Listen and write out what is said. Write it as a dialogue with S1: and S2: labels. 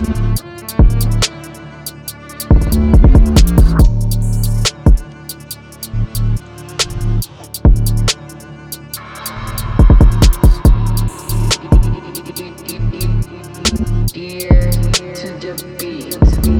S1: Dear to the beat.